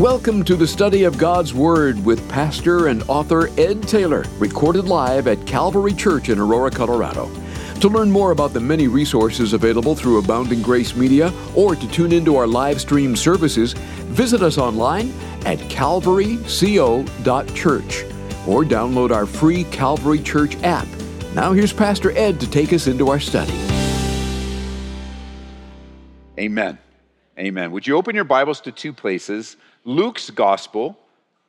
Welcome to the study of God's Word with pastor and author Ed Taylor, recorded live at Calvary Church in Aurora, Colorado. To learn more about the many resources available through Abounding Grace Media or to tune into our live stream services, visit us online at calvaryco.church or download our free Calvary Church app. Now here's Pastor Ed to take us into our study. Amen. Amen. Would you open your Bibles to two places? Luke's Gospel,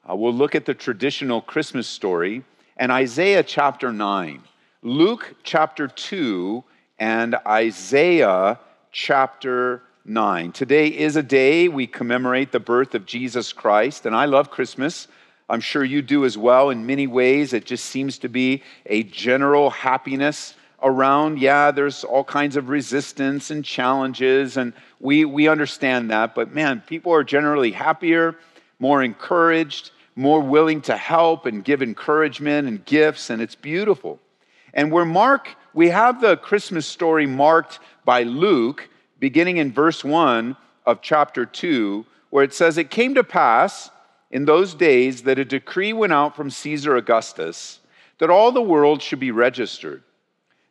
uh, we'll look at the traditional Christmas story, and Isaiah chapter 9. Luke chapter 2 and Isaiah chapter 9. Today is a day we commemorate the birth of Jesus Christ, and I love Christmas. I'm sure you do as well. In many ways, it just seems to be a general happiness around. Yeah, there's all kinds of resistance and challenges, and we, we understand that. But man, people are generally happier, more encouraged, more willing to help and give encouragement and gifts, and it's beautiful. And where Mark, we have the Christmas story marked by Luke, beginning in verse 1 of chapter 2, where it says, It came to pass in those days that a decree went out from Caesar Augustus that all the world should be registered.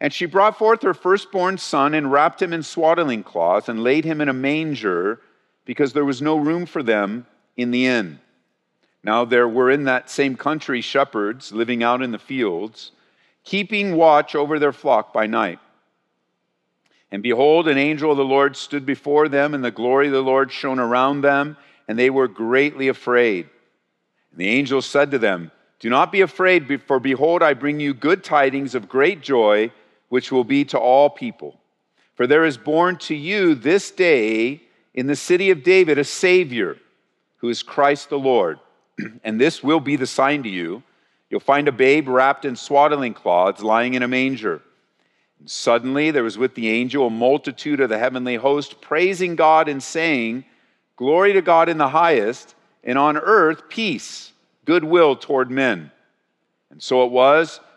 And she brought forth her firstborn son and wrapped him in swaddling cloths and laid him in a manger because there was no room for them in the inn. Now there were in that same country shepherds living out in the fields, keeping watch over their flock by night. And behold, an angel of the Lord stood before them, and the glory of the Lord shone around them, and they were greatly afraid. And the angel said to them, Do not be afraid, for behold, I bring you good tidings of great joy which will be to all people. For there is born to you this day in the city of David a Savior, who is Christ the Lord. and this will be the sign to you. You'll find a babe wrapped in swaddling cloths lying in a manger. And suddenly there was with the angel a multitude of the heavenly host praising God and saying, Glory to God in the highest, and on earth peace, goodwill toward men. And so it was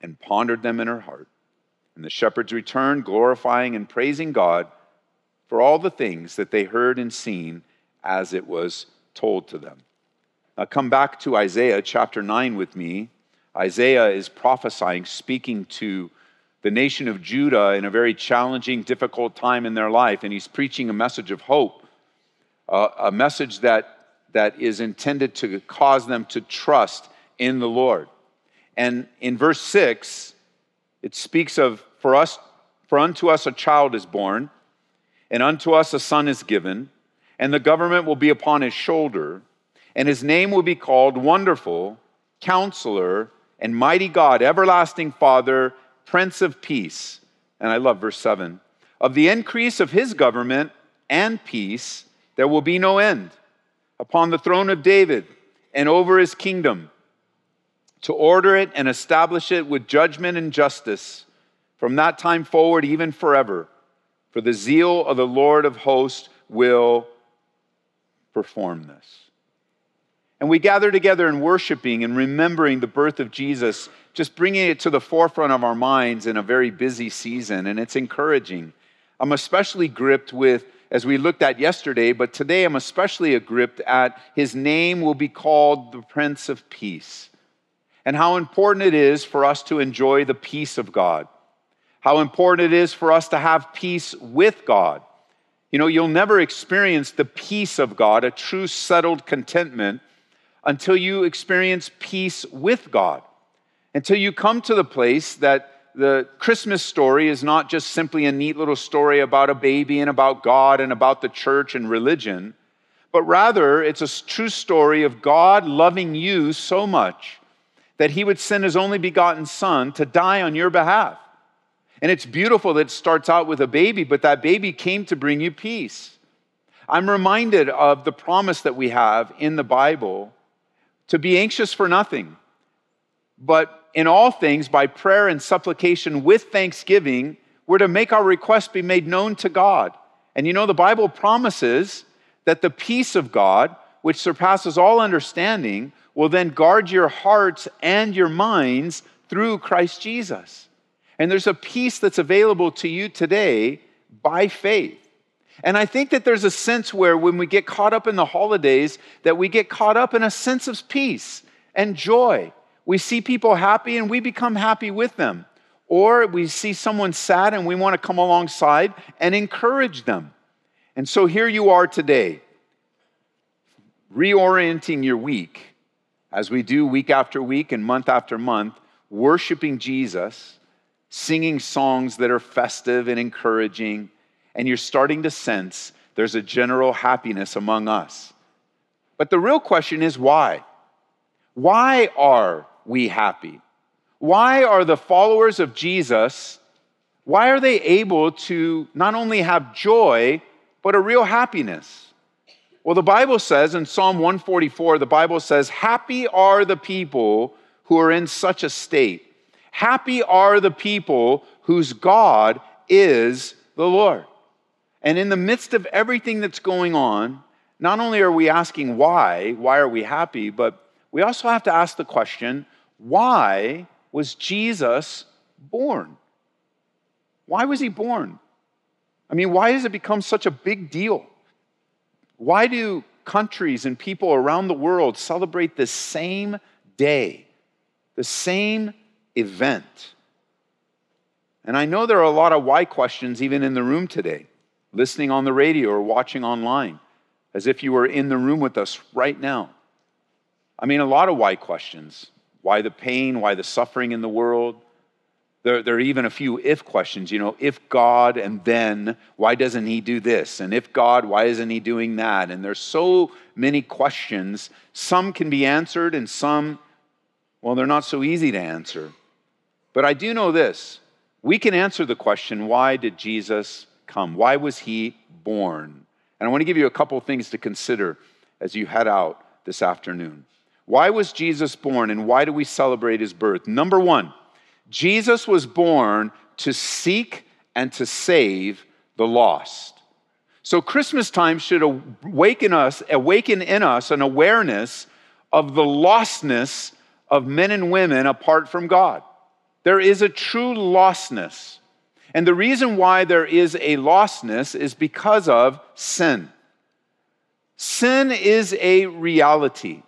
and pondered them in her heart. And the shepherds returned, glorifying and praising God for all the things that they heard and seen as it was told to them. Now, come back to Isaiah chapter 9 with me. Isaiah is prophesying, speaking to the nation of Judah in a very challenging, difficult time in their life, and he's preaching a message of hope, uh, a message that, that is intended to cause them to trust in the Lord. And in verse 6, it speaks of, for us, for unto us a child is born, and unto us a son is given, and the government will be upon his shoulder, and his name will be called Wonderful, Counselor, and Mighty God, Everlasting Father, Prince of Peace. And I love verse 7. Of the increase of his government and peace, there will be no end upon the throne of David and over his kingdom to order it and establish it with judgment and justice from that time forward, even forever. For the zeal of the Lord of hosts will perform this. And we gather together in worshiping and remembering the birth of Jesus, just bringing it to the forefront of our minds in a very busy season, and it's encouraging. I'm especially gripped with, as we looked at yesterday, but today I'm especially gripped at his name will be called the Prince of Peace and how important it is for us to enjoy the peace of God, how important it is for us to have peace with God. You know, you'll never experience the peace of God, a true settled contentment, until you experience peace with God. until you come to the place that the Christmas story is not just simply a neat little story about a baby and about God and about the church and religion, but rather it's a true story of God loving you so much that he would send his only begotten son to die on your behalf. And it's beautiful that it starts out with a baby, but that baby came to bring you peace. I'm reminded of the promise that we have in the Bible to be anxious for nothing, but in all things, by prayer and supplication with thanksgiving, we're to make our requests be made known to God. And you know, the Bible promises that the peace of God, which surpasses all understanding, will then guard your hearts and your minds through Christ Jesus. And there's a peace that's available to you today by faith. And I think that there's a sense where when we get caught up in the holidays, that we get caught up in a sense of peace and joy we see people happy and we become happy with them. Or we see someone sad and we want to come alongside and encourage them. And so here you are today, reorienting your week as we do week after week and month after month, worshiping Jesus, singing songs that are festive and encouraging, and you're starting to sense there's a general happiness among us. But the real question is why? Why are we happy? Why are the followers of Jesus, why are they able to not only have joy, but a real happiness? Well, the Bible says in Psalm 144, the Bible says, Happy are the people who are in such a state. Happy are the people whose God is the Lord. And in the midst of everything that's going on, not only are we asking why, why are we happy, but we also have to ask the question why was Jesus born? Why was he born? I mean, why has it become such a big deal? Why do countries and people around the world celebrate the same day, the same event? And I know there are a lot of why questions even in the room today, listening on the radio or watching online, as if you were in the room with us right now. I mean, a lot of why questions. Why the pain? Why the suffering in the world? There, there, are even a few if questions, you know, if God and then, why doesn't he do this? And if God, why isn't he doing that? And there's so many questions. Some can be answered and some, well, they're not so easy to answer. But I do know this we can answer the question why did Jesus come? Why was he born? And I want to give you a couple things to consider as you head out this afternoon. Why was Jesus born and why do we celebrate his birth? Number one, Jesus was born to seek and to save the lost. So Christmas time should awaken us, awaken in us an awareness of the lostness of men and women apart from God. There is a true lostness. And the reason why there is a lostness is because of sin. Sin is a reality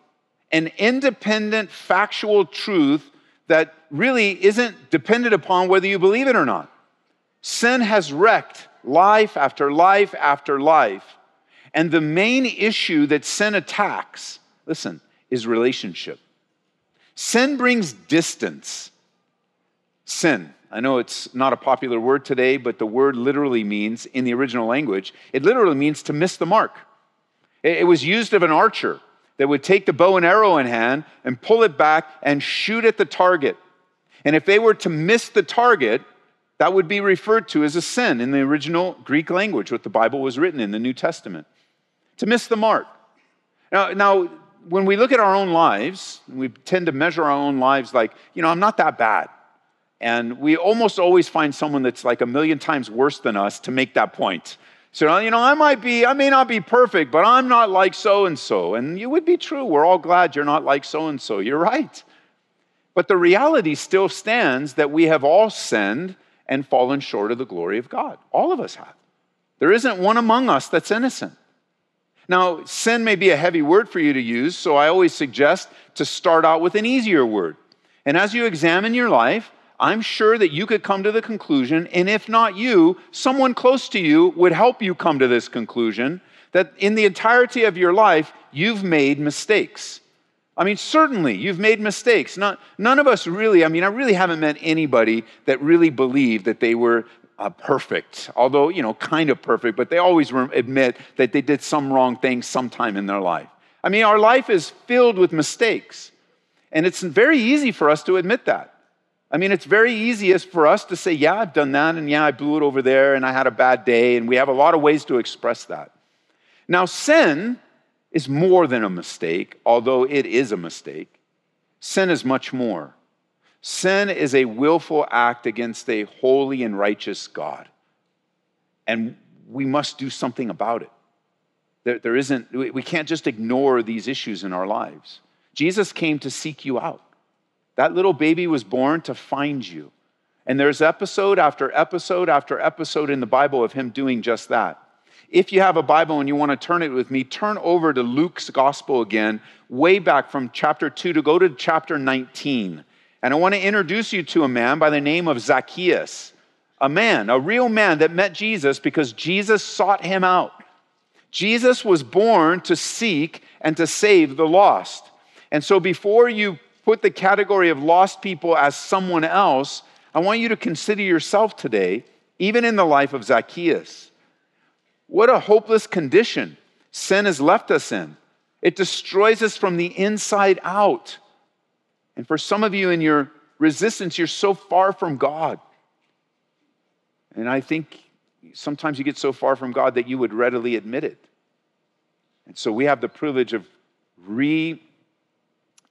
an independent factual truth that really isn't dependent upon whether you believe it or not. Sin has wrecked life after life after life. And the main issue that sin attacks, listen, is relationship. Sin brings distance. Sin. I know it's not a popular word today, but the word literally means, in the original language, it literally means to miss the mark. It was used of an archer that would take the bow and arrow in hand and pull it back and shoot at the target. And if they were to miss the target, that would be referred to as a sin in the original Greek language, what the Bible was written in the New Testament. To miss the mark. Now, now when we look at our own lives, we tend to measure our own lives like, you know, I'm not that bad. And we almost always find someone that's like a million times worse than us to make that point. So, you know, I might be, I may not be perfect, but I'm not like so and so. And you would be true. We're all glad you're not like so and so. You're right. But the reality still stands that we have all sinned and fallen short of the glory of God. All of us have. There isn't one among us that's innocent. Now, sin may be a heavy word for you to use, so I always suggest to start out with an easier word. And as you examine your life, I'm sure that you could come to the conclusion, and if not you, someone close to you would help you come to this conclusion that in the entirety of your life, you've made mistakes. I mean, certainly you've made mistakes. Not, none of us really, I mean, I really haven't met anybody that really believed that they were uh, perfect, although, you know, kind of perfect, but they always admit that they did some wrong thing sometime in their life. I mean, our life is filled with mistakes, and it's very easy for us to admit that. I mean, it's very easy for us to say, yeah, I've done that, and yeah, I blew it over there, and I had a bad day, and we have a lot of ways to express that. Now, sin is more than a mistake, although it is a mistake. Sin is much more. Sin is a willful act against a holy and righteous God. And we must do something about it. There, there isn't, we can't just ignore these issues in our lives. Jesus came to seek you out. That little baby was born to find you. And there's episode after episode after episode in the Bible of him doing just that. If you have a Bible and you want to turn it with me, turn over to Luke's gospel again, way back from chapter 2 to go to chapter 19. And I want to introduce you to a man by the name of Zacchaeus, a man, a real man that met Jesus because Jesus sought him out. Jesus was born to seek and to save the lost. And so before you put the category of lost people as someone else, I want you to consider yourself today, even in the life of Zacchaeus. What a hopeless condition sin has left us in. It destroys us from the inside out. And for some of you in your resistance, you're so far from God. And I think sometimes you get so far from God that you would readily admit it. And so we have the privilege of re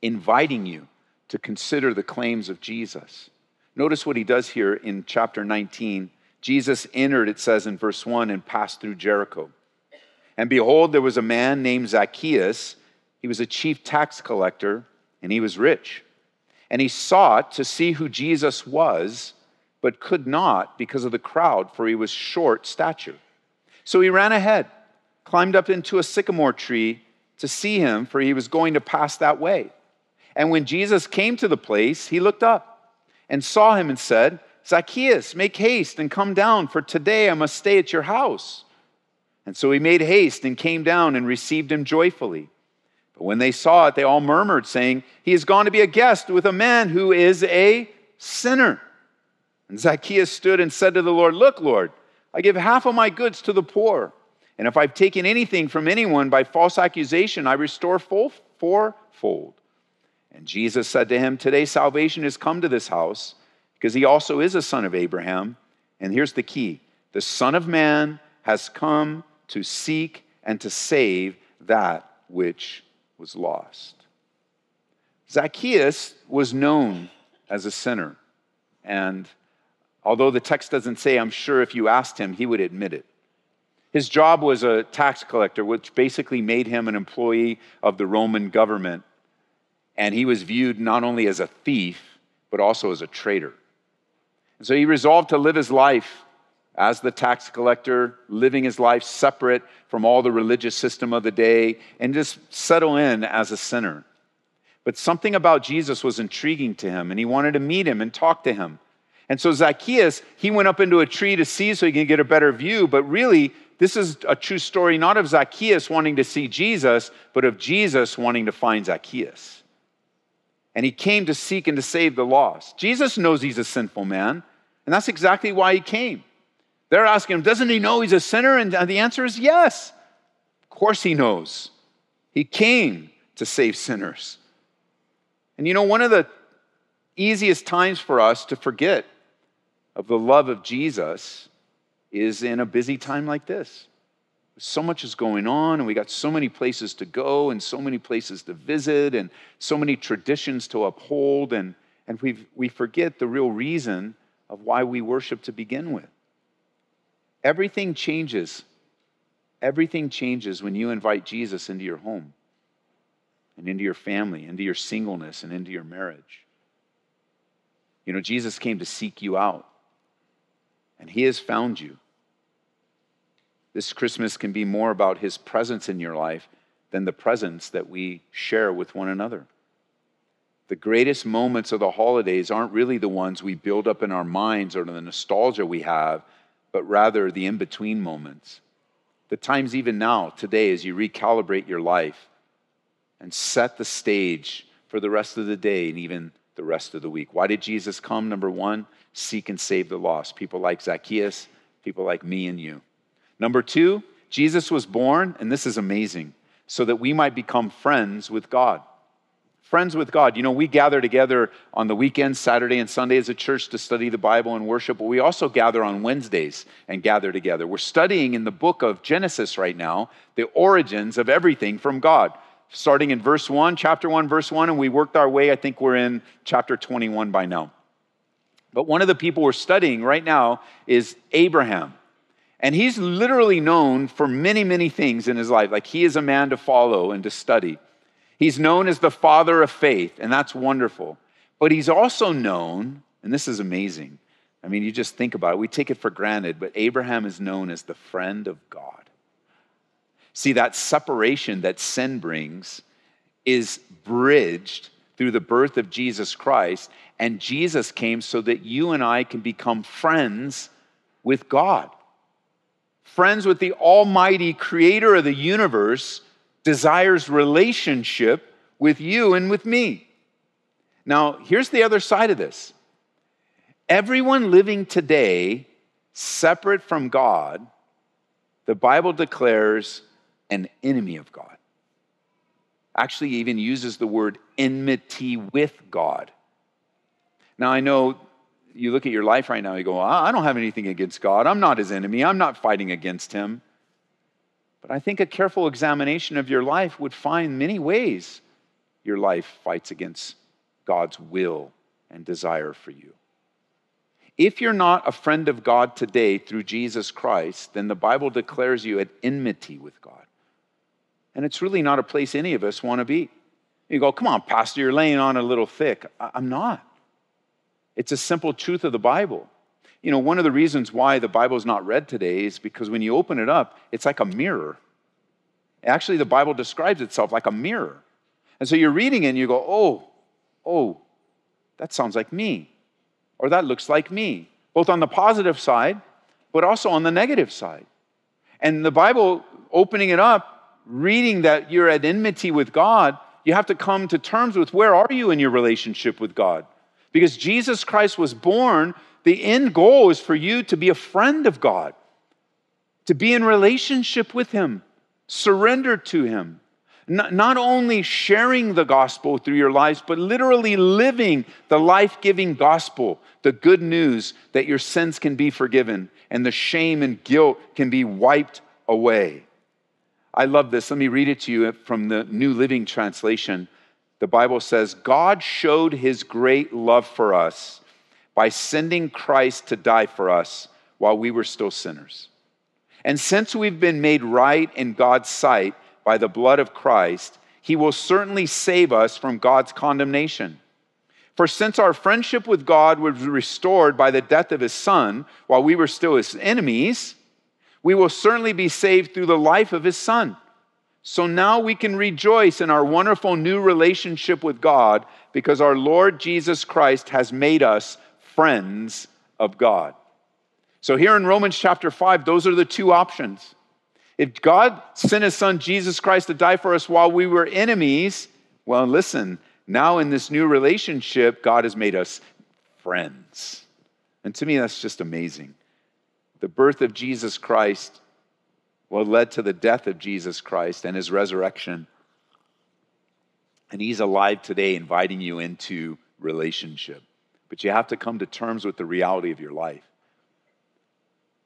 inviting you to consider the claims of Jesus. Notice what he does here in chapter 19 Jesus entered, it says in verse 1, and passed through Jericho. And behold, there was a man named Zacchaeus. He was a chief tax collector, and he was rich. And he sought to see who Jesus was, but could not because of the crowd, for he was short stature. So he ran ahead, climbed up into a sycamore tree to see him, for he was going to pass that way. And when Jesus came to the place, he looked up and saw him and said, Zacchaeus, make haste and come down, for today I must stay at your house. And so he made haste and came down and received him joyfully. But when they saw it, they all murmured, saying, He has gone to be a guest with a man who is a sinner. And Zacchaeus stood and said to the Lord, Look, Lord, I give half of my goods to the poor. And if I've taken anything from anyone by false accusation, I restore full, fourfold. And Jesus said to him, Today salvation has come to this house because he also is a son of Abraham. And here's the key the Son of Man has come to seek and to save that which was lost. Zacchaeus was known as a sinner. And although the text doesn't say, I'm sure if you asked him, he would admit it. His job was a tax collector, which basically made him an employee of the Roman government. And he was viewed not only as a thief, but also as a traitor. And so he resolved to live his life as the tax collector, living his life separate from all the religious system of the day, and just settle in as a sinner. But something about Jesus was intriguing to him, and he wanted to meet him and talk to him. And so Zacchaeus, he went up into a tree to see so he can get a better view. But really, this is a true story not of Zacchaeus wanting to see Jesus, but of Jesus wanting to find Zacchaeus. And he came to seek and to save the lost. Jesus knows he's a sinful man. And that's exactly why he came. They're asking him, doesn't he know he's a sinner? And the answer is yes. Of course he knows. He came to save sinners. And you know, one of the easiest times for us to forget of the love of Jesus is in a busy time like this. So much is going on, and we got so many places to go, and so many places to visit, and so many traditions to uphold, and, and we we forget the real reason of why we worship to begin with. Everything changes. Everything changes when you invite Jesus into your home and into your family, into your singleness, and into your marriage. You know, Jesus came to seek you out, and He has found you. This Christmas can be more about His presence in your life than the presence that we share with one another the greatest moments of the holidays aren't really the ones we build up in our minds or the nostalgia we have, but rather the in between moments. The times, even now, today, as you recalibrate your life and set the stage for the rest of the day and even the rest of the week. Why did Jesus come? Number one, seek and save the lost. People like Zacchaeus, people like me and you. Number two, Jesus was born, and this is amazing, so that we might become friends with God. Friends with God. You know, we gather together on the weekends, Saturday and Sunday as a church to study the Bible and worship, but we also gather on Wednesdays and gather together. We're studying in the book of Genesis right now the origins of everything from God starting in verse 1, chapter 1, verse 1, and we worked our way. I think we're in chapter 21 by now. But one of the people we're studying right now is Abraham. And he's literally known for many, many things in his life. Like he is a man to follow and to study. He's known as the father of faith, and that's wonderful. But he's also known, and this is amazing. I mean, you just think about it, we take it for granted, but Abraham is known as the friend of God. See, that separation that sin brings is bridged through the birth of Jesus Christ, and Jesus came so that you and I can become friends with God. Friends with the Almighty Creator of the universe desires relationship with you and with me. Now, here's the other side of this everyone living today separate from God, the Bible declares an enemy of God. Actually, even uses the word enmity with God. Now, I know you look at your life right now, you go, I don't have anything against God. I'm not his enemy. I'm not fighting against him. But I think a careful examination of your life would find many ways your life fights against God's will and desire for you. If you're not a friend of God today through Jesus Christ, then the Bible declares you at enmity with God. And it's really not a place any of us want to be. You go, come on, Pastor, you're laying on a little thick. I'm not. It's a simple truth of the Bible. You know, one of the reasons why the Bible is not read today is because when you open it up, it's like a mirror. Actually, the Bible describes itself like a mirror. And so you're reading it and you go, oh, oh, that sounds like me. Or that looks like me, both on the positive side, but also on the negative side. And the Bible, opening it up, reading that you're at enmity with God, you have to come to terms with where are you in your relationship with God? Because Jesus Christ was born, the end goal is for you to be a friend of God, to be in relationship with Him, surrendered to Him. Not only sharing the gospel through your lives, but literally living the life giving gospel, the good news that your sins can be forgiven and the shame and guilt can be wiped away. I love this. Let me read it to you from the New Living Translation. The Bible says, God showed his great love for us by sending Christ to die for us while we were still sinners. And since we've been made right in God's sight by the blood of Christ, he will certainly save us from God's condemnation. For since our friendship with God was restored by the death of his son while we were still his enemies, we will certainly be saved through the life of his son. So now we can rejoice in our wonderful new relationship with God because our Lord Jesus Christ has made us friends of God. So here in Romans chapter 5, those are the two options. If God sent his son Jesus Christ to die for us while we were enemies, well, listen, now in this new relationship, God has made us friends. And to me, that's just amazing the birth of Jesus Christ, well, led to the death of Jesus Christ and his resurrection. And he's alive today, inviting you into relationship. But you have to come to terms with the reality of your life.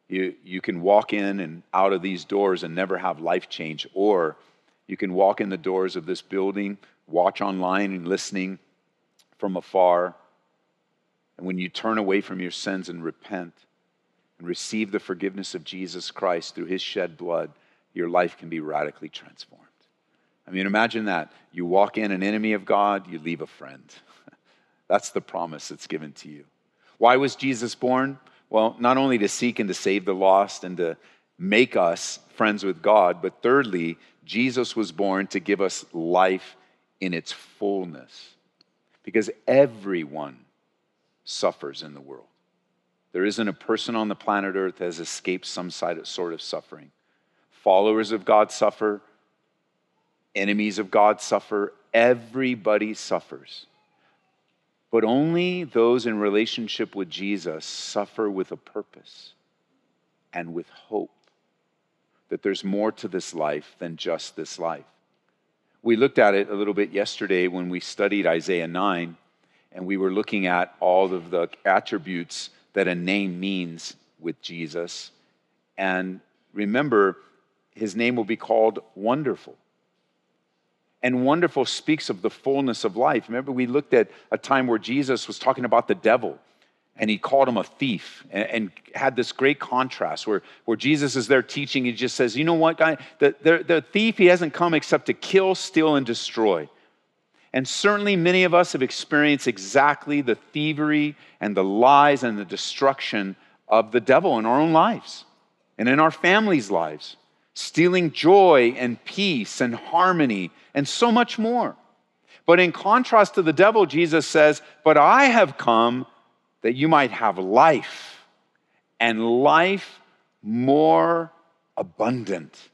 You, you can walk in and out of these doors and never have life change, or you can walk in the doors of this building, watch online and listening from afar. And when you turn away from your sins and repent, and receive the forgiveness of Jesus Christ through his shed blood, your life can be radically transformed. I mean, imagine that. You walk in an enemy of God, you leave a friend. That's the promise that's given to you. Why was Jesus born? Well, not only to seek and to save the lost and to make us friends with God, but thirdly, Jesus was born to give us life in its fullness. Because everyone suffers in the world. There isn't a person on the planet Earth that has escaped some sort of suffering. Followers of God suffer, Enemies of God suffer. Everybody suffers. But only those in relationship with Jesus suffer with a purpose and with hope that there's more to this life than just this life. We looked at it a little bit yesterday when we studied Isaiah 9, and we were looking at all of the attributes that a name means with Jesus. And remember, his name will be called Wonderful. And wonderful speaks of the fullness of life. Remember, we looked at a time where Jesus was talking about the devil and he called him a thief and, and, had this great contrast where, where Jesus is there teaching. He just says, You know what, guy? The, the, the thief, he hasn't come except to kill, steal, and destroy. And certainly many of us have experienced exactly the thievery and the lies and the destruction of the devil in our own lives and in our families' lives, stealing joy and peace and harmony and so much more. But in contrast to the devil, Jesus says, But I have come that you might have life and life more abundant,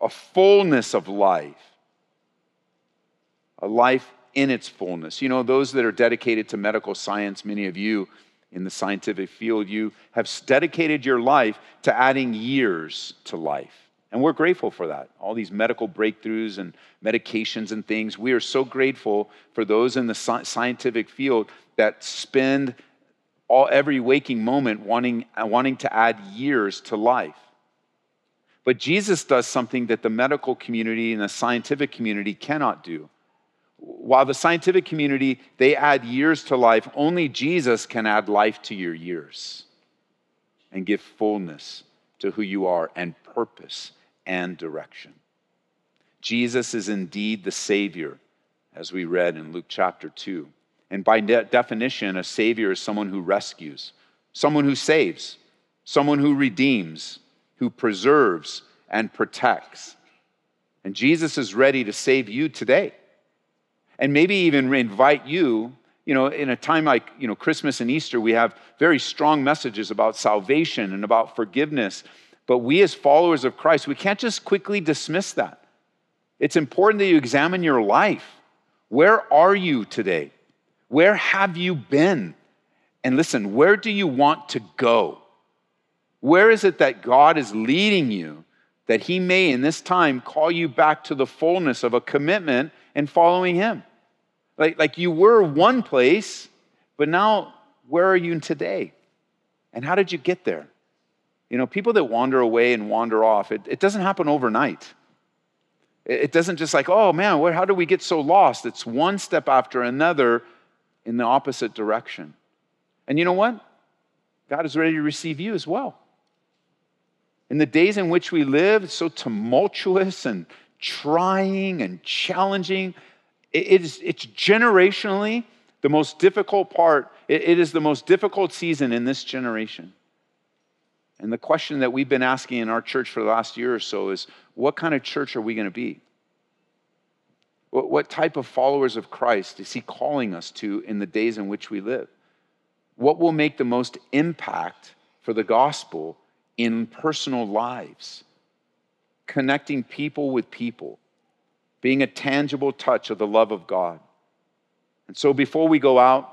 a fullness of life, a life in its fullness. You know, those that are dedicated to medical science, many of you in the scientific field, you have dedicated your life to adding years to life. And we're grateful for that. All these medical breakthroughs and medications and things. We are so grateful for those in the scientific field that spend all, every waking moment wanting, wanting to add years to life. But Jesus does something that the medical community and the scientific community cannot do. While the scientific community, they add years to life, only Jesus can add life to your years and give fullness to who you are and purpose and direction. Jesus is indeed the Savior, as we read in Luke chapter 2. And by de- definition, a savior is someone who rescues, someone who saves, someone who redeems, who preserves and protects. And Jesus is ready to save you today. And maybe even invite you, you know, in a time like, you know, Christmas and Easter, we have very strong messages about salvation and about forgiveness. But we as followers of Christ, we can't just quickly dismiss that. It's important that you examine your life. Where are you today? Where have you been? And listen, where do you want to go? Where is it that God is leading you that He may in this time call you back to the fullness of a commitment and following Him? Like, like you were one place, but now where are you today? And how did you get there? You know, people that wander away and wander off, it, it doesn't happen overnight. It, it doesn't just like, oh man, how do we get so lost? It's one step after another in the opposite direction. And you know what? God is ready to receive you as well. In the days in which we live, it's so tumultuous and trying and challenging. It is, it's generationally the most difficult part. it is the most difficult season in this generation. And the question that we've been asking in our church for the last year or so is what kind of church are we going to be? What, what type of followers of Christ is He calling us to in the days in which we live? What will make the most impact for the gospel in personal lives? Connecting people with people, being a tangible touch of the love of God. And so before we go out,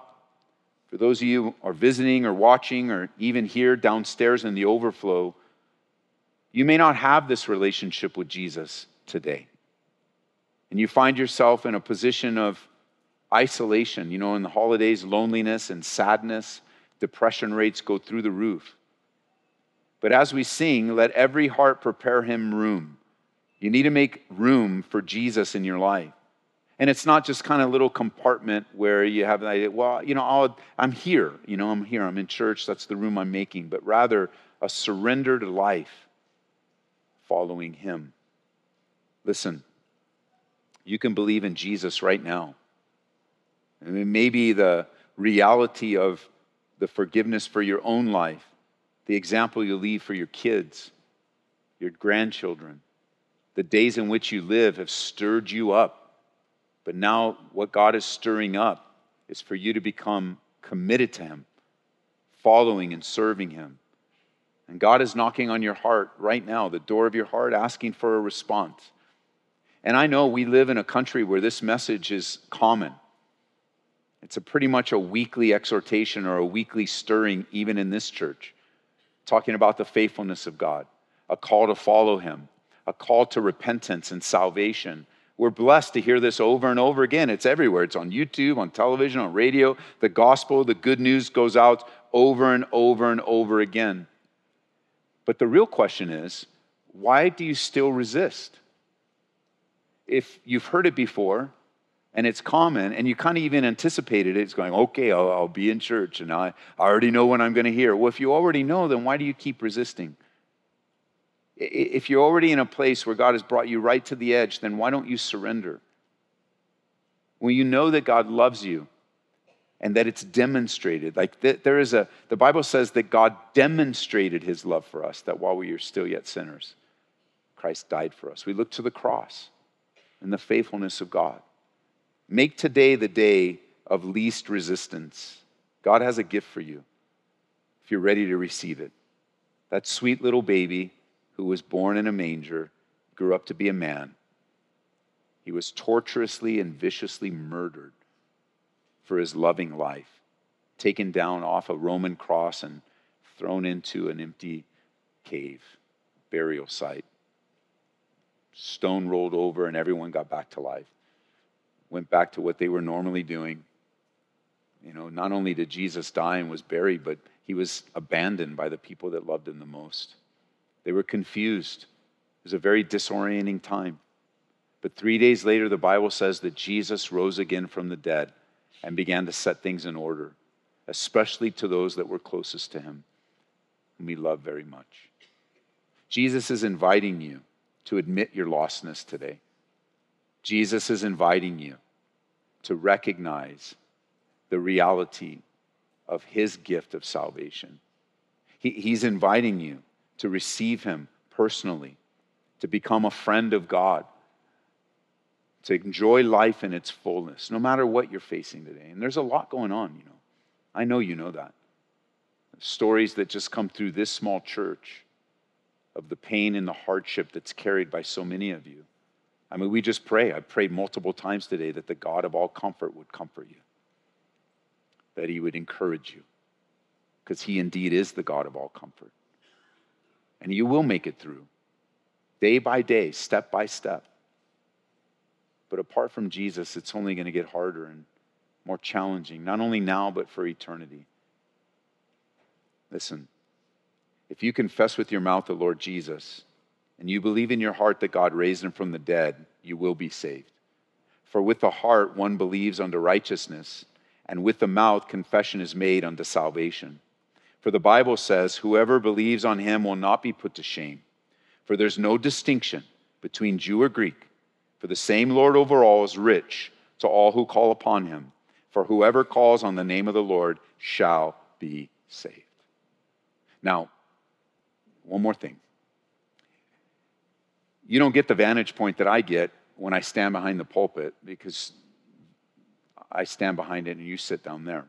for those of you who are visiting or watching or even here downstairs in the overflow, you may not have this relationship with Jesus today and you find yourself in a position of isolation, you know, in the holidays, loneliness and sadness, depression rates go through the roof. But as we sing, let every heart prepare him room. You need to make room for Jesus in your life. And it's not just kind of little compartment where you have, an idea, well, you know, i am here, you know, I'm here, I'm in church, that's the room I'm making, but rather a surrendered life following him. Listen, you can believe in Jesus right now. I mean, maybe the reality of the forgiveness for your own life, the example you leave for your kids, your grandchildren, the days in which you live have stirred you up. But now, what God is stirring up is for you to become committed to Him, following and serving Him. And God is knocking on your heart right now, the door of your heart, asking for a response. And I know we live in a country where this message is common. It's a pretty much a weekly exhortation or a weekly stirring, even in this church, talking about the faithfulness of God, a call to follow Him, a call to repentance and salvation. We're blessed to hear this over and over again. It's everywhere. It's on YouTube, on television, on radio. The gospel, the good news goes out over and over and over again. But the real question is why do you still resist? If you've heard it before, and it's common, and you kind of even anticipated it. It's going, okay, I'll, I'll be in church, and I, I already know what I'm going to hear. Well, if you already know, then why do you keep resisting? If you're already in a place where God has brought you right to the edge, then why don't you surrender? When you know that God loves you and that it's demonstrated, like there is a, the Bible says that God demonstrated his love for us, that while we are still yet sinners, Christ died for us. We look to the cross and the faithfulness of God. Make today the day of least resistance. God has a gift for you if you're ready to receive it. That sweet little baby who was born in a manger grew up to be a man. He was torturously and viciously murdered for his loving life, taken down off a Roman cross and thrown into an empty cave, burial site. Stone rolled over, and everyone got back to life went back to what they were normally doing. You know, not only did Jesus die and was buried, but he was abandoned by the people that loved him the most. They were confused. It was a very disorienting time. But three days later, the Bible says that Jesus rose again from the dead and began to set things in order, especially to those that were closest to him, whom he loved very much. Jesus is inviting you to admit your lostness today. Jesus is inviting you to recognize the reality of his gift of salvation. He, he's inviting you to receive him personally, to become a friend of God, to enjoy life in its fullness, no matter what you're facing today. And there's a lot going on, you know. I know you know that. Stories that just come through this small church of the pain and the hardship that's carried by so many of you. I mean, we just pray. I prayed multiple times today that the God of all comfort would comfort you, that he would encourage you, because he indeed is the God of all comfort. And you will make it through, day by day, step by step. But apart from Jesus, it's only going to get harder and more challenging, not only now, but for eternity. Listen, if you confess with your mouth the Lord Jesus, and you believe in your heart that God raised him from the dead, you will be saved. For with the heart one believes unto righteousness, and with the mouth confession is made unto salvation. For the Bible says, Whoever believes on him will not be put to shame. For there's no distinction between Jew or Greek, for the same Lord over all is rich to all who call upon him. For whoever calls on the name of the Lord shall be saved. Now, one more thing you don't get the vantage point that I get when I stand behind the pulpit because I stand behind it and you sit down there.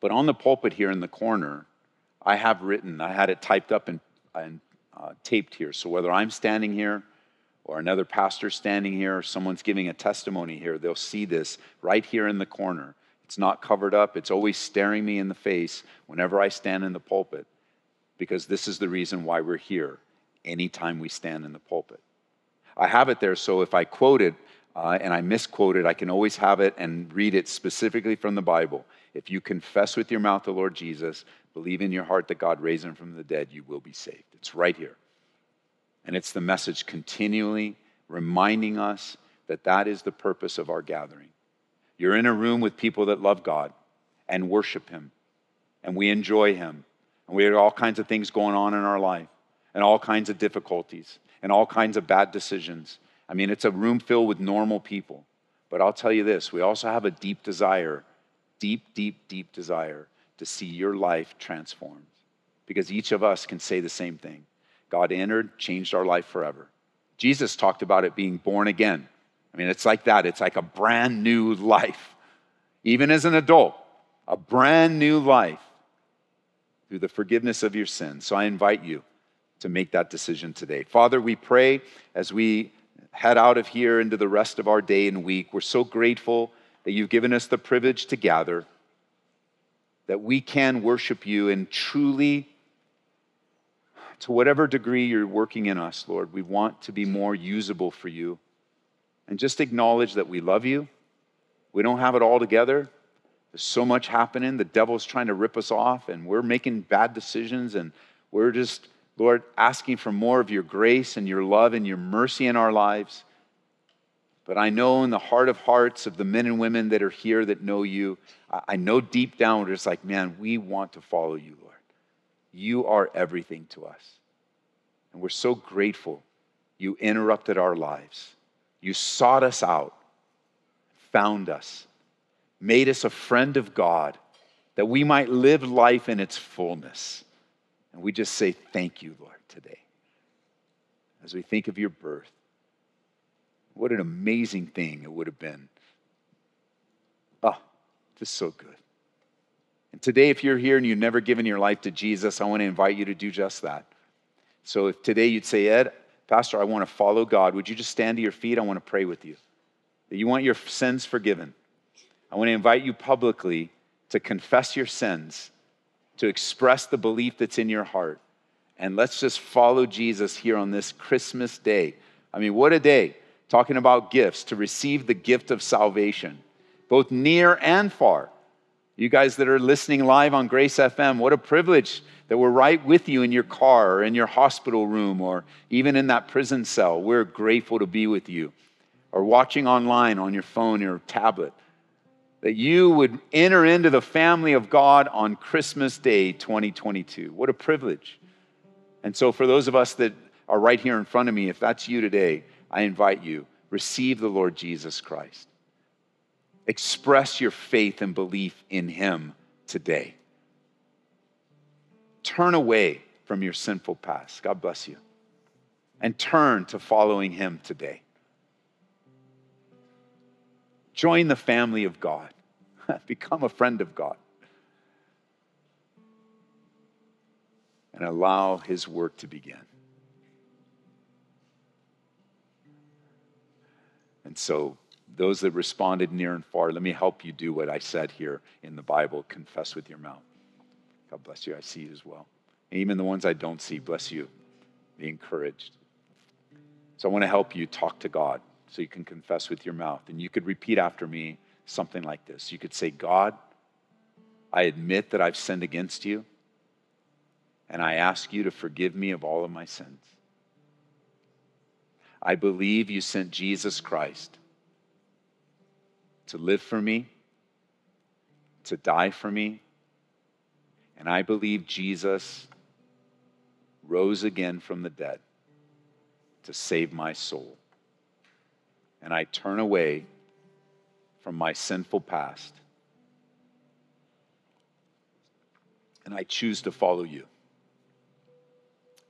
But on the pulpit here in the corner, I have written, I had it typed up and, and uh, taped here. So whether I'm standing here or another pastor standing here or someone's giving a testimony here, they'll see this right here in the corner. It's not covered up, it's always staring me in the face whenever I stand in the pulpit because this is the reason why we're here anytime we stand in the pulpit. I have it there so if I quote it uh, and I misquote it, I can always have it and read it specifically from the Bible. If you confess with your mouth the Lord Jesus, believe in your heart that God raised him from the dead, you will be saved. It's right here. And it's the message continually reminding us that that is the purpose of our gathering. You're in a room with people that love God and worship him, and we enjoy him, and we have all kinds of things going on in our life and all kinds of difficulties and all kinds of bad decisions. I mean, it's a room filled with normal people. But I'll tell you this we also have a deep desire, deep, deep, deep desire to see your life transformed. Because each of us can say the same thing God entered, changed our life forever. Jesus talked about it being born again. I mean, it's like that. It's like a brand new life. Even as an adult, a brand new life through the forgiveness of your sins. So I invite you to make that decision today. Father, we pray as we head out of here into the rest of our day and week. We're so grateful that you've given us the privilege to gather, that we can worship you and truly, to whatever degree you're working in us, Lord, we want to be more usable for you. And just acknowledge that we love you. We don't have it all together. There's so much happening. The devil's trying to rip us off, and we're making bad decisions, and we're just, Lord, asking for more of your grace and your love and your mercy in our lives. But I know in the heart of hearts of the men and women that are here that know you, I know deep down we're just like, man, we want to follow you, Lord. You are everything to us. And we're so grateful you interrupted our lives. You sought us out, found us, made us a friend of God, that we might live life in its fullness. And we just say thank you, Lord, today. As we think of your birth, what an amazing thing it would have been. Oh, just so good. And today, if you're here and you've never given your life to Jesus, I want to invite you to do just that. So if today you'd say, Ed, Pastor, I want to follow God, would you just stand to your feet? I want to pray with you. That you want your sins forgiven. I want to invite you publicly to confess your sins, to express the belief that's in your heart. And let's just follow Jesus here on this Christmas day. I mean, what a day talking about gifts, to receive the gift of salvation, both near and far. You guys that are listening live on Grace FM, what a privilege that we're right with you in your car or in your hospital room or even in that prison cell. We're grateful to be with you. Or watching online on your phone or tablet. That you would enter into the family of God on Christmas Day 2022. What a privilege. And so, for those of us that are right here in front of me, if that's you today, I invite you, receive the Lord Jesus Christ. Express your faith and belief in Him today. Turn away from your sinful past. God bless you. And turn to following Him today. Join the family of God, become a friend of God, and allow His work to begin. And so, those that responded near and far, let me help you do what I said here in the Bible confess with your mouth. God bless you. I see you as well. And even the ones I don't see, bless you. Be encouraged. So, I want to help you talk to God so you can confess with your mouth. And you could repeat after me something like this You could say, God, I admit that I've sinned against you, and I ask you to forgive me of all of my sins. I believe you sent Jesus Christ to live for me, to die for me. And I believe Jesus rose again from the dead to save my soul. And I turn away from my sinful past. And I choose to follow you.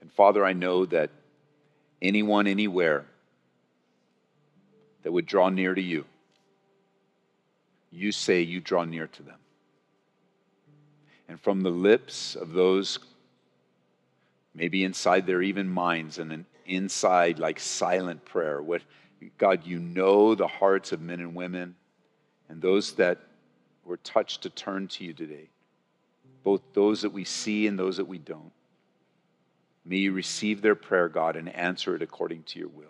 And Father, I know that anyone, anywhere that would draw near to you, you say you draw near to them. And from the lips of those, maybe inside their even minds and an inside like silent prayer, what God, you know the hearts of men and women and those that were touched to turn to you today, both those that we see and those that we don't. May you receive their prayer, God, and answer it according to your will.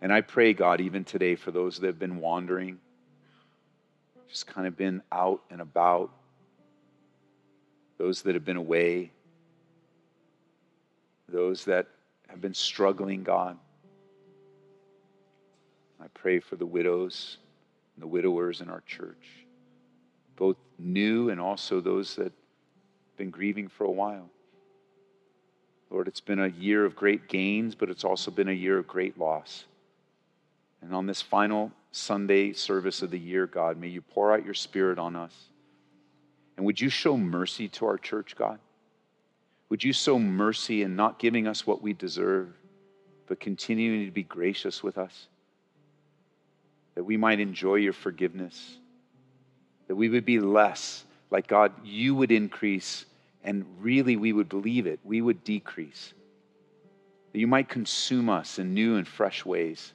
And I pray, God, even today for those that have been wandering, just kind of been out and about, those that have been away, those that have been struggling, God. I pray for the widows and the widowers in our church, both new and also those that have been grieving for a while. Lord, it's been a year of great gains, but it's also been a year of great loss. And on this final Sunday service of the year, God, may you pour out your Spirit on us. And would you show mercy to our church, God? Would you show mercy in not giving us what we deserve, but continuing to be gracious with us? That we might enjoy your forgiveness, that we would be less like God, you would increase and really we would believe it, we would decrease. that you might consume us in new and fresh ways,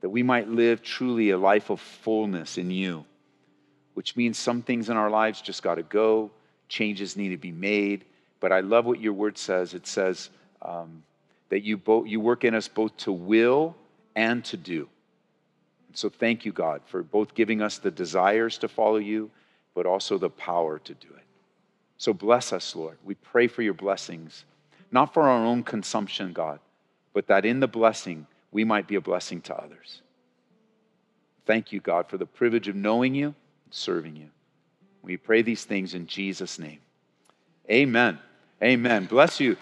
that we might live truly a life of fullness in you, which means some things in our lives just got to go, changes need to be made. But I love what your word says. It says um, that you, both, you work in us both to will and to do. So thank you, God, for both giving us the desires to follow you, but also the power to do it. So bless us, Lord. We pray for your blessings not for our own consumption, God, but that in the blessing, we might be a blessing to others. Thank you, God, for the privilege of knowing you and serving you. We pray these things in Jesus' name. Amen. Amen. Bless you.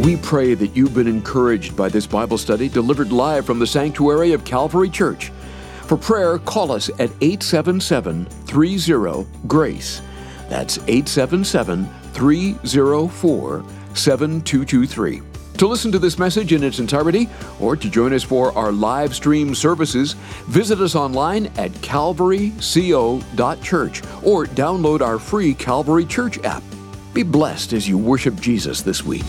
We pray that you've been encouraged by this Bible study delivered live from the sanctuary of Calvary Church. For prayer, call us at 877 30 GRACE. That's 877 304 7223. To listen to this message in its entirety or to join us for our live stream services, visit us online at calvaryco.church or download our free Calvary Church app. Be blessed as you worship Jesus this week.